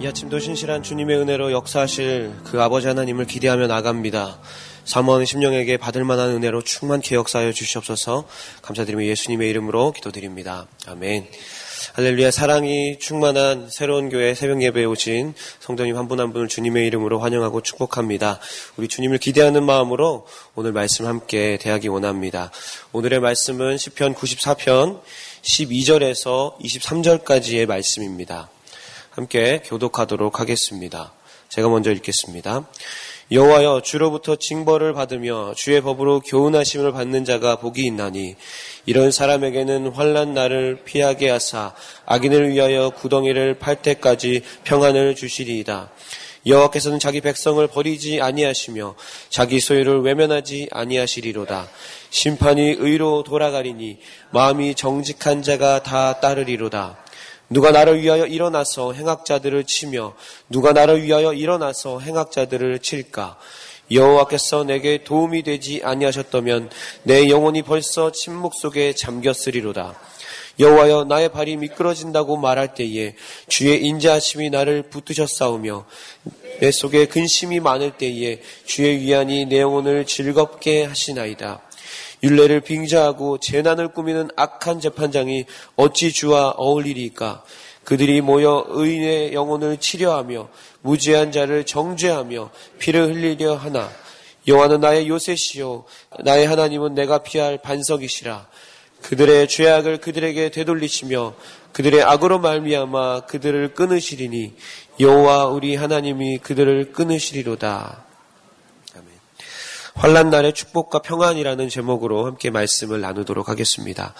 이 아침도 신실한 주님의 은혜로 역사하실 그 아버지 하나님을 기대하며 나갑니다. 사모하는 심령에게 받을 만한 은혜로 충만케 역사하여 주시옵소서 감사드리며 예수님의 이름으로 기도드립니다. 아멘. 할렐루야 사랑이 충만한 새로운 교회 새벽 예배에 오신 성도님 한 분한 분을 주님의 이름으로 환영하고 축복합니다. 우리 주님을 기대하는 마음으로 오늘 말씀 함께 대하기 원합니다. 오늘의 말씀은 10편 94편 12절에서 23절까지의 말씀입니다. 함께 교독하도록 하겠습니다. 제가 먼저 읽겠습니다. 여호와여 주로부터 징벌을 받으며 주의 법으로 교훈하심을 받는 자가 복이 있나니 이런 사람에게는 환란 날을 피하게 하사 악인을 위하여 구덩이를 팔 때까지 평안을 주시리이다. 여호와께서는 자기 백성을 버리지 아니하시며 자기 소유를 외면하지 아니하시리로다. 심판이 의로 돌아가리니 마음이 정직한 자가 다 따르리로다. 누가 나를 위하여 일어나서 행악자들을 치며 누가 나를 위하여 일어나서 행악자들을 칠까? 여호와께서 내게 도움이 되지 아니하셨다면 내 영혼이 벌써 침묵 속에 잠겼으리로다. 여호와여 나의 발이 미끄러진다고 말할 때에 주의 인자하심이 나를 붙드셨사오며 내 속에 근심이 많을 때에 주의 위안이 내 영혼을 즐겁게 하시나이다. 윤례를 빙자하고 재난을 꾸미는 악한 재판장이 어찌 주와 어울리리까? 그들이 모여 의인의 영혼을 치려하며 무죄한 자를 정죄하며 피를 흘리려 하나 여호와는 나의 요새시요 나의 하나님은 내가 피할 반석이시라 그들의 죄악을 그들에게 되돌리시며 그들의 악으로 말미암아 그들을 끊으시리니 여호와 우리 하나님이 그들을 끊으시리로다. 환란 날의 축복과 평안이라는 제목으로 함께 말씀을 나누도록 하겠습니다.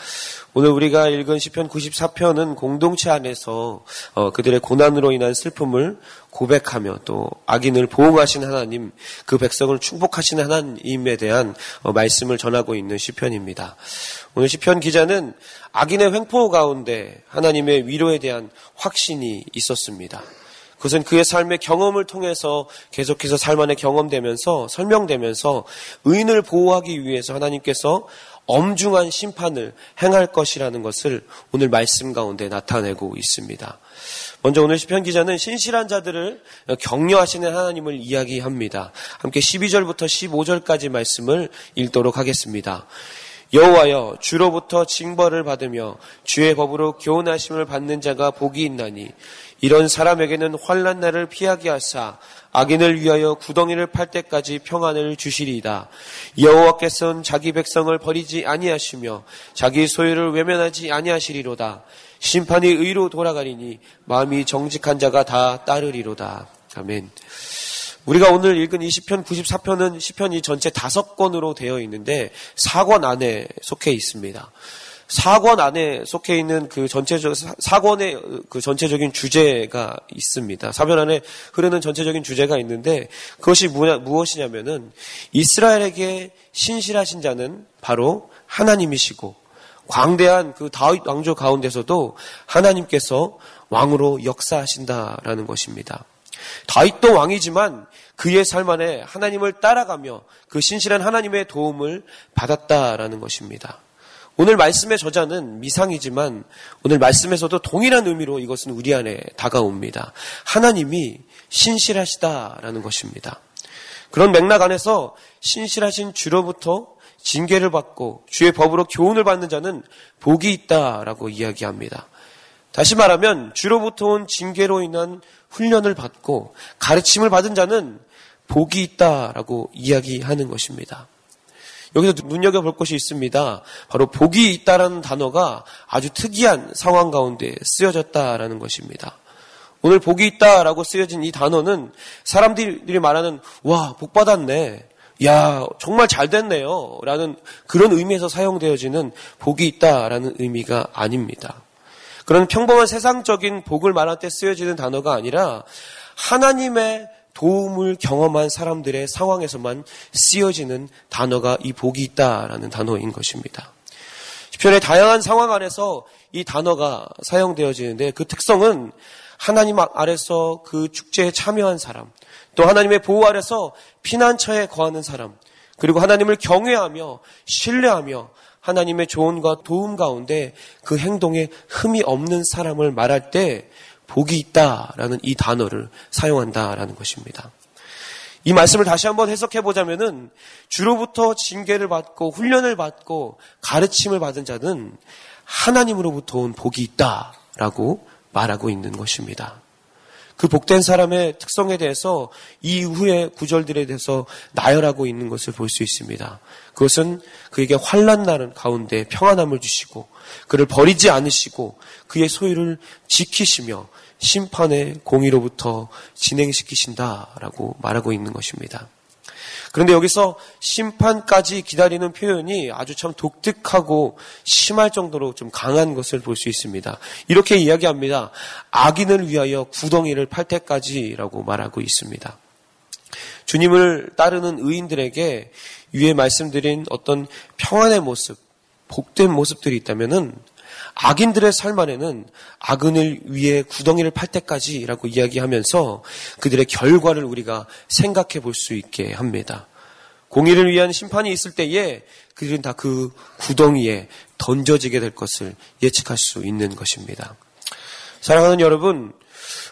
오늘 우리가 읽은 시편 94편은 공동체 안에서 어, 그들의 고난으로 인한 슬픔을 고백하며 또 악인을 보호하신 하나님, 그 백성을 축복하신 하나님에 대한 어, 말씀을 전하고 있는 시편입니다. 오늘 시편 기자는 악인의 횡포 가운데 하나님의 위로에 대한 확신이 있었습니다. 그것은 그의 삶의 경험을 통해서 계속해서 삶 안에 경험되면서 설명되면서 의인을 보호하기 위해서 하나님께서 엄중한 심판을 행할 것이라는 것을 오늘 말씀 가운데 나타내고 있습니다. 먼저 오늘 시편 기자는 신실한 자들을 격려하시는 하나님을 이야기합니다. 함께 12절부터 15절까지 말씀을 읽도록 하겠습니다. 여호와여 주로부터 징벌을 받으며 주의 법으로 교훈하심을 받는 자가 복이 있나니 이런 사람에게는 환란 날을 피하게 하사 악인을 위하여 구덩이를 팔 때까지 평안을 주시리이다. 여호와께서는 자기 백성을 버리지 아니하시며 자기 소유를 외면하지 아니하시리로다. 심판이 의로 돌아가리니 마음이 정직한 자가 다 따르리로다. 아멘. 우리가 오늘 읽은 20편, 94편은 시편이 전체 다섯 권으로 되어 있는데 4권 안에 속해 있습니다. 4권 안에 속해 있는 그 전체적 4권의 그 전체적인 주제가 있습니다. 사편 안에 흐르는 전체적인 주제가 있는데 그것이 무엇이냐면은 이스라엘에게 신실하신 자는 바로 하나님이시고 광대한 그 다윗 왕조 가운데서도 하나님께서 왕으로 역사하신다라는 것입니다. 다윗도 왕이지만 그의 삶 안에 하나님을 따라가며 그 신실한 하나님의 도움을 받았다라는 것입니다. 오늘 말씀의 저자는 미상이지만 오늘 말씀에서도 동일한 의미로 이것은 우리 안에 다가옵니다. 하나님이 신실하시다라는 것입니다. 그런 맥락 안에서 신실하신 주로부터 징계를 받고 주의 법으로 교훈을 받는 자는 복이 있다라고 이야기합니다. 다시 말하면 주로부터 온 징계로 인한 훈련을 받고 가르침을 받은 자는 복이 있다라고 이야기하는 것입니다. 여기서 눈여겨볼 것이 있습니다. 바로 복이 있다라는 단어가 아주 특이한 상황 가운데 쓰여졌다라는 것입니다. 오늘 복이 있다라고 쓰여진 이 단어는 사람들이 말하는 와, 복 받았네. 야, 정말 잘 됐네요. 라는 그런 의미에서 사용되어지는 복이 있다라는 의미가 아닙니다. 그런 평범한 세상적인 복을 말할 때 쓰여지는 단어가 아니라 하나님의 도움을 경험한 사람들의 상황에서만 쓰여지는 단어가 이 복이 있다라는 단어인 것입니다. 시편의 다양한 상황 안에서 이 단어가 사용되어지는데 그 특성은 하나님 아래서 그 축제에 참여한 사람, 또 하나님의 보호 아래서 피난처에 거하는 사람, 그리고 하나님을 경외하며 신뢰하며 하나님의 조언과 도움 가운데 그 행동에 흠이 없는 사람을 말할 때 복이 있다라는 이 단어를 사용한다라는 것입니다. 이 말씀을 다시 한번 해석해 보자면은 주로부터 징계를 받고 훈련을 받고 가르침을 받은 자는 하나님으로부터 온 복이 있다라고 말하고 있는 것입니다. 그 복된 사람의 특성에 대해서 이후의 구절들에 대해서 나열하고 있는 것을 볼 수 있습니다. 그것은 그에게 환란 나는 가운데 평안함을 주시고 그를 버리지 않으시고 그의 소유를 지키시며 심판의 공의로부터 진행시키신다라고 말하고 있는 것입니다. 그런데 여기서 심판까지 기다리는 표현이 아주 참 독특하고 심할 정도로 좀 강한 것을 볼 수 있습니다. 이렇게 이야기합니다. 악인을 위하여 구덩이를 팔 때까지라고 말하고 있습니다. 주님을 따르는 의인들에게 위에 말씀드린 어떤 평안의 모습, 복된 모습들이 있다면은 악인들의 삶 안에는 악은을 위해 구덩이를 팔 때까지라고 이야기하면서 그들의 결과를 우리가 생각해 볼 수 있게 합니다. 공의를 위한 심판이 있을 때에 그들은 다 그 구덩이에 던져지게 될 것을 예측할 수 있는 것입니다. 사랑하는 여러분,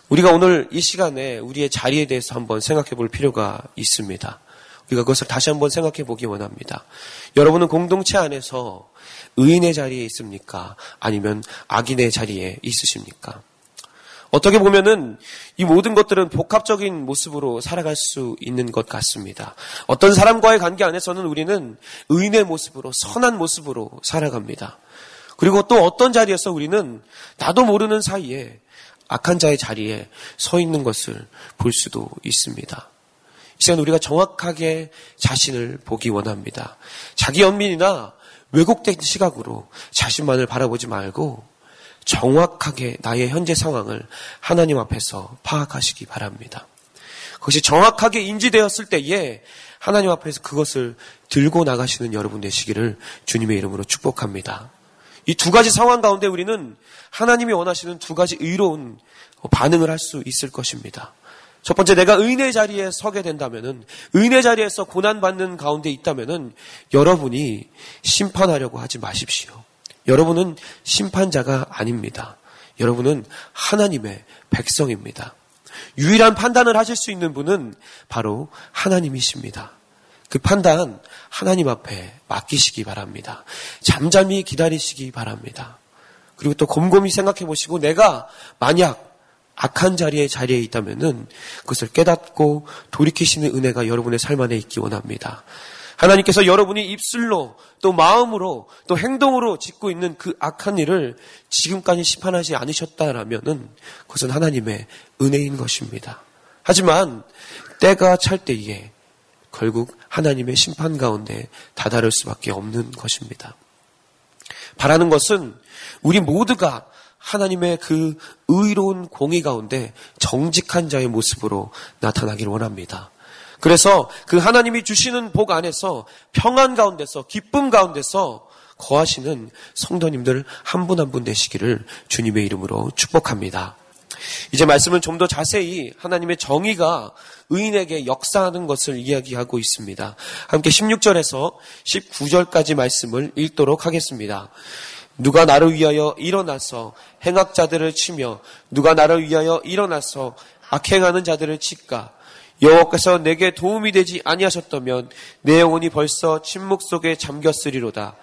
우리가 오늘 이 시간에 우리의 자리에 대해서 한번 생각해 볼 필요가 있습니다. 우리가 그것을 다시 한번 생각해 보기 원합니다. 여러분은 공동체 안에서 의인의 자리에 있습니까? 아니면 악인의 자리에 있으십니까? 어떻게 보면은 이 모든 것들은 복합적인 모습으로 살아갈 수 있는 것 같습니다. 어떤 사람과의 관계 안에서는 우리는 의인의 모습으로 선한 모습으로 살아갑니다. 그리고 또 어떤 자리에서 우리는 나도 모르는 사이에 악한 자의 자리에 서 있는 것을 볼 수도 있습니다. 이 시간 우리가 정확하게 자신을 보기 원합니다. 자기 연민이나 왜곡된 시각으로 자신만을 바라보지 말고 정확하게 나의 현재 상황을 하나님 앞에서 파악하시기 바랍니다. 그것이 정확하게 인지되었을 때에 하나님 앞에서 그것을 들고 나가시는 여러분 되시기를 주님의 이름으로 축복합니다. 이 두 가지 상황 가운데 우리는 하나님이 원하시는 두 가지 의로운 반응을 할 수 있을 것입니다. 첫 번째, 내가 의인의 자리에 서게 된다면은, 의인의 자리에서 고난 받는 가운데 있다면은, 여러분이 심판하려고 하지 마십시오. 여러분은 심판자가 아닙니다. 여러분은 하나님의 백성입니다. 유일한 판단을 하실 수 있는 분은 바로 하나님이십니다. 그 판단 하나님 앞에 맡기시기 바랍니다. 잠잠히 기다리시기 바랍니다. 그리고 또 곰곰이 생각해 보시고 내가 만약 악한 자리에 자리에 있다면은 그것을 깨닫고 돌이키시는 은혜가 여러분의 삶 안에 있기 원합니다. 하나님께서 여러분이 입술로 또 마음으로 또 행동으로 짓고 있는 그 악한 일을 지금까지 심판하지 않으셨다라면은 그것은 하나님의 은혜인 것입니다. 하지만 때가 찰 때에 결국 하나님의 심판 가운데 다다를 수밖에 없는 것입니다. 바라는 것은 우리 모두가 하나님의 그 의로운 공의 가운데 정직한 자의 모습으로 나타나기를 원합니다. 그래서 그 하나님이 주시는 복 안에서 평안 가운데서 기쁨 가운데서 거하시는 성도님들 한분 한 분 되시기를 주님의 이름으로 축복합니다. 이제 말씀은 좀 더 자세히 하나님의 정의가 의인에게 역사하는 것을 이야기하고 있습니다. 함께 16절에서 19절까지 말씀을 읽도록 하겠습니다. 누가 나를 위하여 일어나서 행악자들을 치며 누가 나를 위하여 일어나서 악행하는 자들을 칠까? 여호와께서 내게 도움이 되지 아니하셨다면 내 영혼이 벌써 침묵 속에 잠겼으리로다.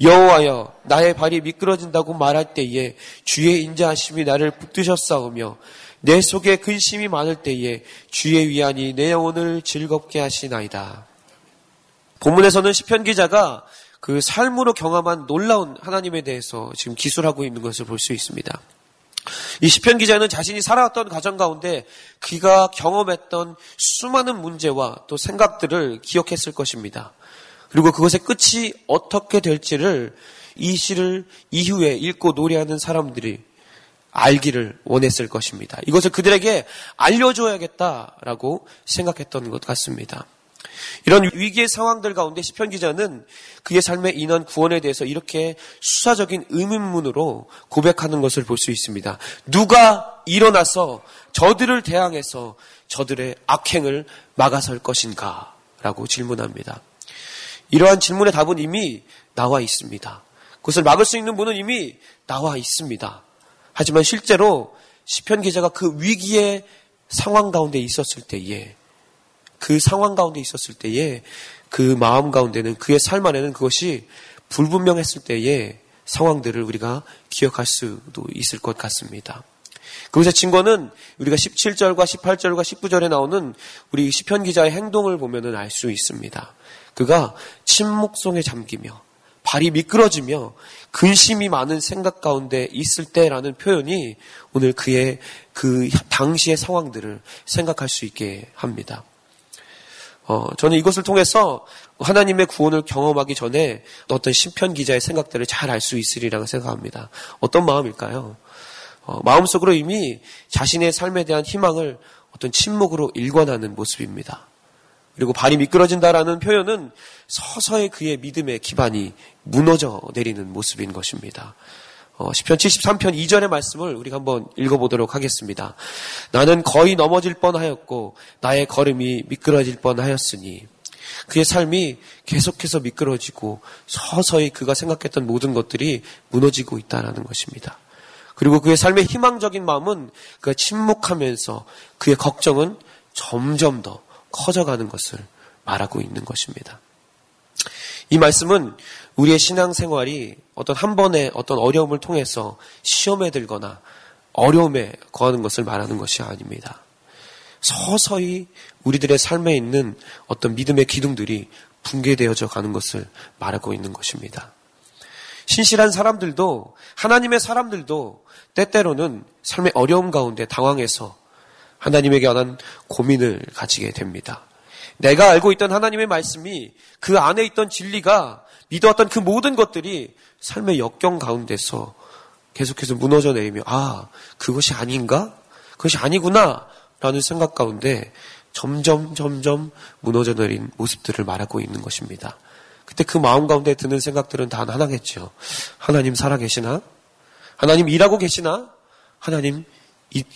여호와여 나의 발이 미끄러진다고 말할 때에 주의 인자하심이 나를 붙드셨사오며 내 속에 근심이 많을 때에 주의 위안이 내 영혼을 즐겁게 하시나이다. 본문에서는 시편 기자가 그 삶으로 경험한 놀라운 하나님에 대해서 지금 기술하고 있는 것을 볼 수 있습니다. 이 시편 기자는 자신이 살아왔던 가정 가운데 그가 경험했던 수많은 문제와 또 생각들을 기억했을 것입니다. 그리고 그것의 끝이 어떻게 될지를 이 시를 이후에 읽고 노래하는 사람들이 알기를 원했을 것입니다. 이것을 그들에게 알려줘야겠다라고 생각했던 것 같습니다. 이런 위기의 상황들 가운데 시편 기자는 그의 삶의 인원 구원에 대해서 이렇게 수사적인 의문문으로 고백하는 것을 볼 수 있습니다. 누가 일어나서 저들을 대항해서 저들의 악행을 막아설 것인가? 라고 질문합니다. 이러한 질문의 답은 이미 나와 있습니다. 그것을 막을 수 있는 분은 이미 나와 있습니다. 하지만 실제로 시편 기자가 그 위기의 상황 가운데 있었을 때에 그 상황 가운데 있었을 때에 그 마음 가운데는 그의 삶 안에는 그것이 불분명했을 때의 상황들을 우리가 기억할 수도 있을 것 같습니다. 그것의 증거는 우리가 17절과 18절과 19절에 나오는 우리 시편 기자의 행동을 보면은 알 수 있습니다. 그가 침묵 속에 잠기며 발이 미끄러지며 근심이 많은 생각 가운데 있을 때라는 표현이 오늘 그의 그 당시의 상황들을 생각할 수 있게 합니다. 어, 저는 이것을 통해서 하나님의 구원을 경험하기 전에 어떤 심편 기자의 생각들을 잘 알 수 있으리라고 생각합니다. 어떤 마음일까요? 어, 마음속으로 이미 자신의 삶에 대한 희망을 어떤 침묵으로 일관하는 모습입니다. 그리고 발이 미끄러진다라는 표현은 서서히 그의 믿음의 기반이 무너져 내리는 모습인 것입니다. 어, 10편 73편 2절의 말씀을 우리가 한번 읽어보도록 하겠습니다. 나는 거의 넘어질 뻔하였고 나의 걸음이 미끄러질 뻔하였으니 그의 삶이 계속해서 미끄러지고 서서히 그가 생각했던 모든 것들이 무너지고 있다는 것입니다. 그리고 그의 삶의 희망적인 마음은 그가 침묵하면서 그의 걱정은 점점 더 커져가는 것을 말하고 있는 것입니다. 이 말씀은 우리의 신앙생활이 어떤 한 번의 어떤 어려움을 통해서 시험에 들거나 어려움에 거하는 것을 말하는 것이 아닙니다. 서서히 우리들의 삶에 있는 어떤 믿음의 기둥들이 붕괴되어져 가는 것을 말하고 있는 것입니다. 신실한 사람들도 하나님의 사람들도 때때로는 삶의 어려움 가운데 당황해서 하나님에게 관한 고민을 가지게 됩니다. 내가 알고 있던 하나님의 말씀이 그 안에 있던 진리가 믿어왔던 그 모든 것들이 삶의 역경 가운데서 계속해서 무너져 내리며 아 그것이 아닌가? 그것이 아니구나 라는 생각 가운데 점점 점점 무너져 내린 모습들을 말하고 있는 것입니다. 그때 그 마음 가운데 드는 생각들은 단 하나겠죠. 하나님 살아계시나? 하나님 일하고 계시나? 하나님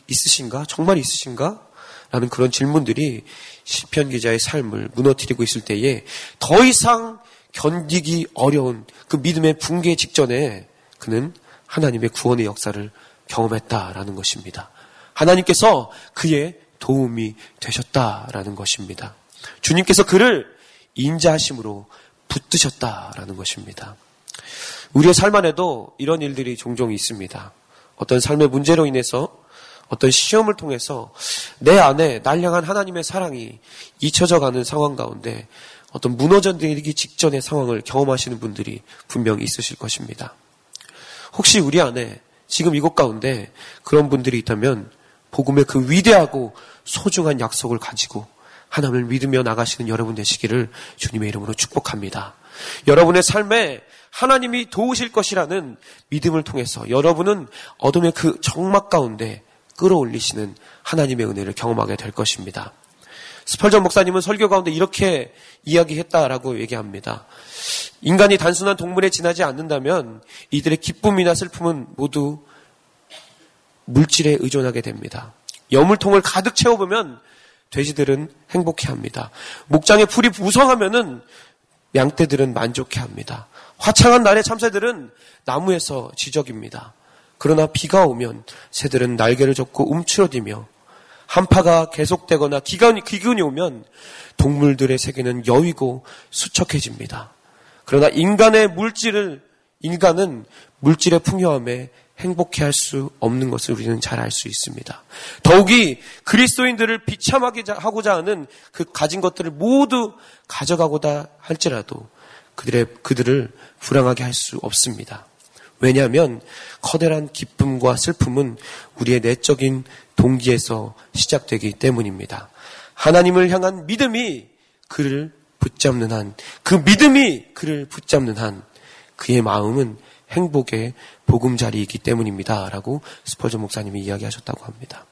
있으신가? 정말 있으신가? 라는 그런 질문들이 시편 기자의 삶을 무너뜨리고 있을 때에 더 이상 견디기 어려운 그 믿음의 붕괴 직전에 그는 하나님의 구원의 역사를 경험했다라는 것입니다. 하나님께서 그의 도움이 되셨다라는 것입니다. 주님께서 그를 인자하심으로 붙드셨다라는 것입니다. 우리의 삶 안에도 이런 일들이 종종 있습니다. 어떤 삶의 문제로 인해서 어떤 시험을 통해서 내 안에 날량한 하나님의 사랑이 잊혀져 가는 상황 가운데 어떤 내리기 직전의 상황을 경험하시는 분들이 분명히 있으실 것입니다. 혹시 우리 안에 지금 이곳 가운데 그런 분들이 있다면 복음의 그 위대하고 소중한 약속을 가지고 하나님을 믿으며 나가시는 여러분 되시기를 주님의 이름으로 축복합니다. 여러분의 삶에 하나님이 도우실 것이라는 믿음을 통해서 여러분은 어둠의 그 정막 가운데 끌어올리시는 하나님의 은혜를 경험하게 될 것입니다. 스펄전 목사님은 설교 가운데 이렇게 이야기했다라고 얘기합니다. 인간이 단순한 동물에 지나지 않는다면 이들의 기쁨이나 슬픔은 모두 물질에 의존하게 됩니다. 여물통을 가득 채워보면 돼지들은 행복해 합니다. 목장에 풀이 무성하면은 양떼들은 만족해 합니다. 화창한 날의 참새들은 나무에서 지적입니다. 그러나 비가 오면 새들은 날개를 접고 움츠러들며 한파가 계속되거나 기근이, 기근이 오면 동물들의 세계는 여위고 수척해집니다. 그러나 인간의 물질을 인간은 물질의 풍요함에 행복해할 수 없는 것을 우리는 잘 알 수 있습니다. 더욱이 그리스도인들을 비참하게 하고자 하는 그 가진 것들을 모두 가져가고다 할지라도 그들의 그들을 불행하게 할 수 없습니다. 왜냐하면 커다란 기쁨과 슬픔은 우리의 내적인 동기에서 시작되기 때문입니다. 하나님을 향한 믿음이 그를 붙잡는 한, 그 믿음이 그를 붙잡는 한, 그의 마음은 행복의 보금자리이기 때문입니다. 라고 스퍼저 목사님이 이야기하셨다고 합니다.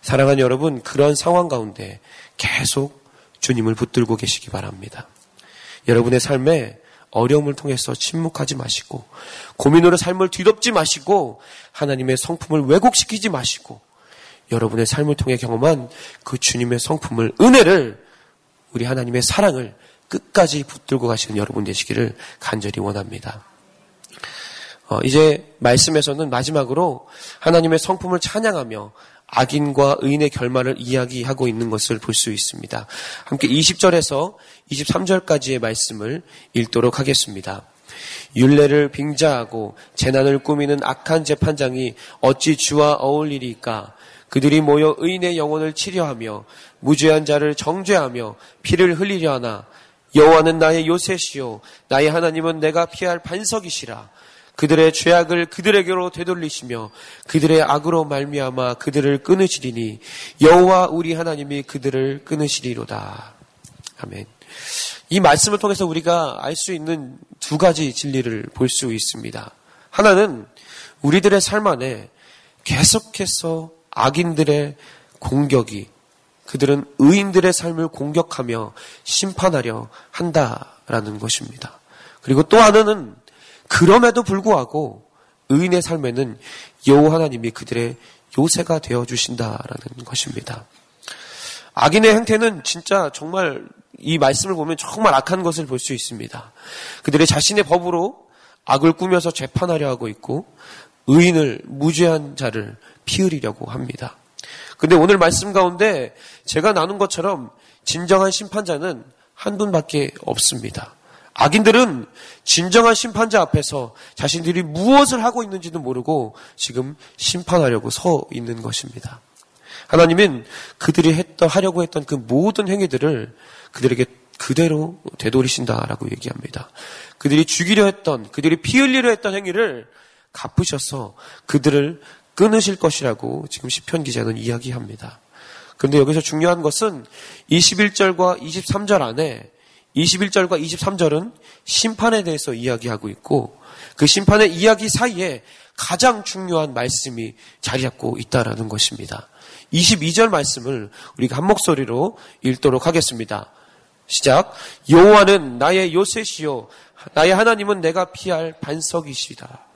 사랑하는 여러분, 그런 상황 가운데 계속 주님을 붙들고 계시기 바랍니다. 여러분의 삶에 어려움을 통해서 침묵하지 마시고 고민으로 삶을 뒤덮지 마시고 하나님의 성품을 왜곡시키지 마시고 여러분의 삶을 통해 경험한 그 주님의 성품을 은혜를 우리 하나님의 사랑을 끝까지 붙들고 가시는 여러분 되시기를 간절히 원합니다. 어, 이제 말씀에서는 마지막으로 하나님의 성품을 찬양하며 악인과 의인의 결말을 이야기하고 있는 것을 볼 수 있습니다. 함께 20절에서 23절까지의 말씀을 읽도록 하겠습니다. 윤례를 빙자하고 재난을 꾸미는 악한 재판장이 어찌 주와 어울리리까? 그들이 모여 의인의 영혼을 치려하며 무죄한 자를 정죄하며 피를 흘리려 하나 여호와는 나의 요새시요 나의 하나님은 내가 피할 반석이시라. 그들의 죄악을 그들에게로 되돌리시며 그들의 악으로 말미암아 그들을 끊으시리니 여호와 우리 하나님이 그들을 끊으시리로다. 아멘. 이 말씀을 통해서 우리가 알 수 있는 두 가지 진리를 볼 수 있습니다. 하나는 우리들의 삶 안에 계속해서 악인들의 공격이 그들은 의인들의 삶을 공격하며 심판하려 한다라는 것입니다. 그리고 또 하나는 그럼에도 불구하고 의인의 삶에는 여호와 하나님이 그들의 요새가 되어 주신다라는 것입니다. 악인의 행태는 진짜 정말 이 말씀을 보면 정말 악한 것을 볼 수 있습니다. 그들의 자신의 법으로 악을 꾸며서 재판하려 하고 있고 의인을 무죄한 자를 피흘리려고 합니다. 근데 오늘 말씀 가운데 제가 나눈 것처럼 진정한 심판자는 한 분밖에 없습니다. 악인들은 진정한 심판자 앞에서 자신들이 무엇을 하고 있는지도 모르고 지금 심판하려고 서 있는 것입니다. 하나님은 그들이 했던, 하려고 했던 그 모든 행위들을 그들에게 그대로 되돌이신다라고 얘기합니다. 그들이 죽이려 했던, 그들이 피 흘리려 했던 행위를 갚으셔서 그들을 끊으실 것이라고 지금 시편 기자는 이야기합니다. 그런데 여기서 중요한 것은 21절과 23절 안에 21절과 23절은 심판에 대해서 이야기하고 있고 그 심판의 이야기 사이에 가장 중요한 말씀이 자리 잡고 있다라는 것입니다. 22절 말씀을 우리가 한 목소리로 읽도록 하겠습니다. 시작. 여호와는 나의 요새시요 나의 하나님은 내가 피할 반석이시다.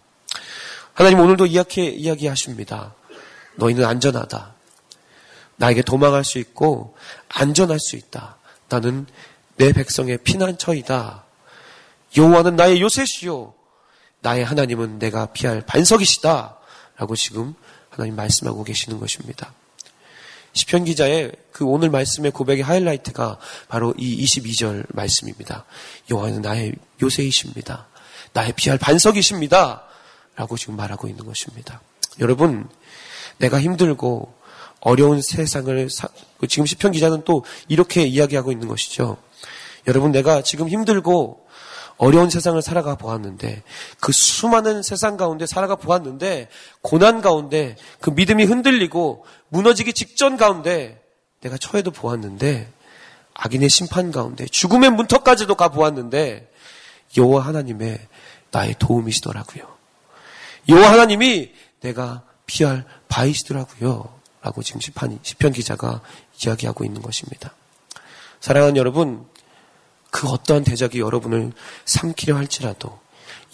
하나님 오늘도 이렇게 이야기하십니다. 너희는 안전하다. 나에게 도망할 수 있고 안전할 수 있다. 나는 내 백성의 피난처이다. 여호와는 나의 요새시요. 나의 하나님은 내가 피할 반석이시다. 라고 지금 하나님 말씀하고 계시는 것입니다. 시편 기자의 그 오늘 말씀의 고백의 하이라이트가 바로 이 22절 말씀입니다. 여호와는 나의 요새이십니다. 나의 피할 반석이십니다. 라고 지금 말하고 있는 것입니다. 여러분, 내가 힘들고 어려운 세상을 사, 지금 시편 기자는 또 이렇게 이야기하고 있는 것이죠. 여러분, 내가 지금 힘들고 어려운 세상을 살아가 보았는데 그 수많은 세상 가운데 살아가 보았는데 고난 가운데 그 믿음이 흔들리고 무너지기 직전 가운데 내가 처해도 보았는데 악인의 심판 가운데 죽음의 문턱까지도 가 보았는데 여호와 하나님의 나의 도움이시더라고요. 여호와 하나님이 내가 피할 바이시더라고요. 라고 지금 시편 기자가 이야기하고 있는 것입니다. 사랑하는 여러분, 그 어떠한 대적이 여러분을 삼키려 할지라도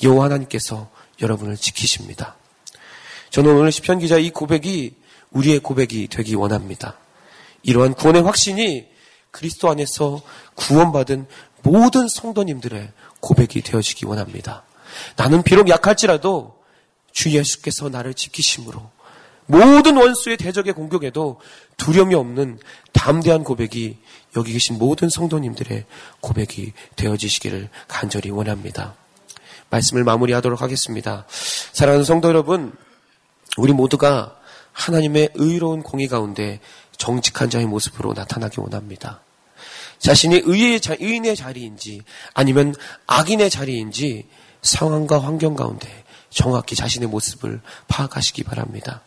여호와 하나님께서 여러분을 지키십니다. 저는 오늘 시편 기자 이 고백이 우리의 고백이 되기 원합니다. 이러한 구원의 확신이 그리스도 안에서 구원받은 모든 성도님들의 고백이 되어지기 원합니다. 나는 비록 약할지라도 주 예수께서 나를 지키심으로 모든 원수의 대적의 공격에도 두려움이 없는 담대한 고백이 여기 계신 모든 성도님들의 고백이 되어지시기를 간절히 원합니다. 말씀을 마무리하도록 하겠습니다. 사랑하는 성도 여러분, 우리 모두가 하나님의 의로운 공의 가운데 정직한 자의 모습으로 나타나기 원합니다. 자신이 의의 자, 의인의 자리인지 아니면 악인의 자리인지 상황과 환경 가운데 정확히 자신의 모습을 파악하시기 바랍니다.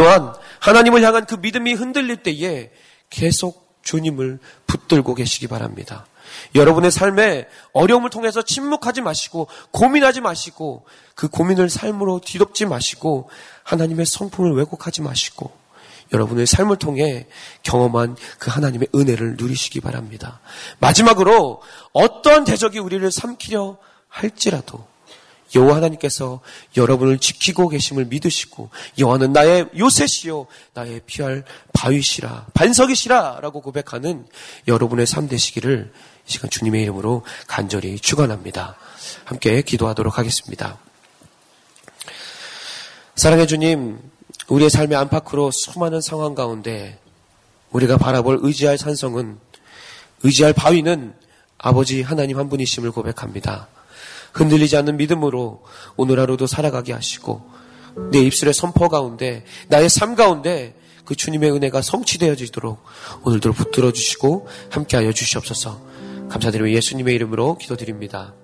또한 하나님을 향한 그 믿음이 흔들릴 때에 계속 주님을 붙들고 계시기 바랍니다. 여러분의 삶에 어려움을 통해서 침묵하지 마시고 고민하지 마시고 그 고민을 삶으로 뒤덮지 마시고 하나님의 성품을 왜곡하지 마시고 여러분의 삶을 통해 경험한 그 하나님의 은혜를 누리시기 바랍니다. 마지막으로 어떠한 대적이 우리를 삼키려 할지라도 여호와 하나님께서 여러분을 지키고 계심을 믿으시고 여호와는 나의 요새시요 나의 피할 바위시라 반석이시라라고 고백하는 여러분의 삶 되시기를 이 시간 주님의 이름으로 간절히 축원합니다. 함께 기도하도록 하겠습니다. 사랑해 주님, 우리의 삶의 안팎으로 수많은 상황 가운데 우리가 바라볼 의지할 산성은 의지할 바위는 아버지 하나님 한 분이심을 고백합니다. 흔들리지 않는 믿음으로 오늘 하루도 살아가게 하시고 내 입술의 선포 가운데 나의 삶 가운데 그 주님의 은혜가 성취되어지도록 오늘도 붙들어 주시고 함께하여 주시옵소서. 감사드리며 예수님의 이름으로 기도드립니다.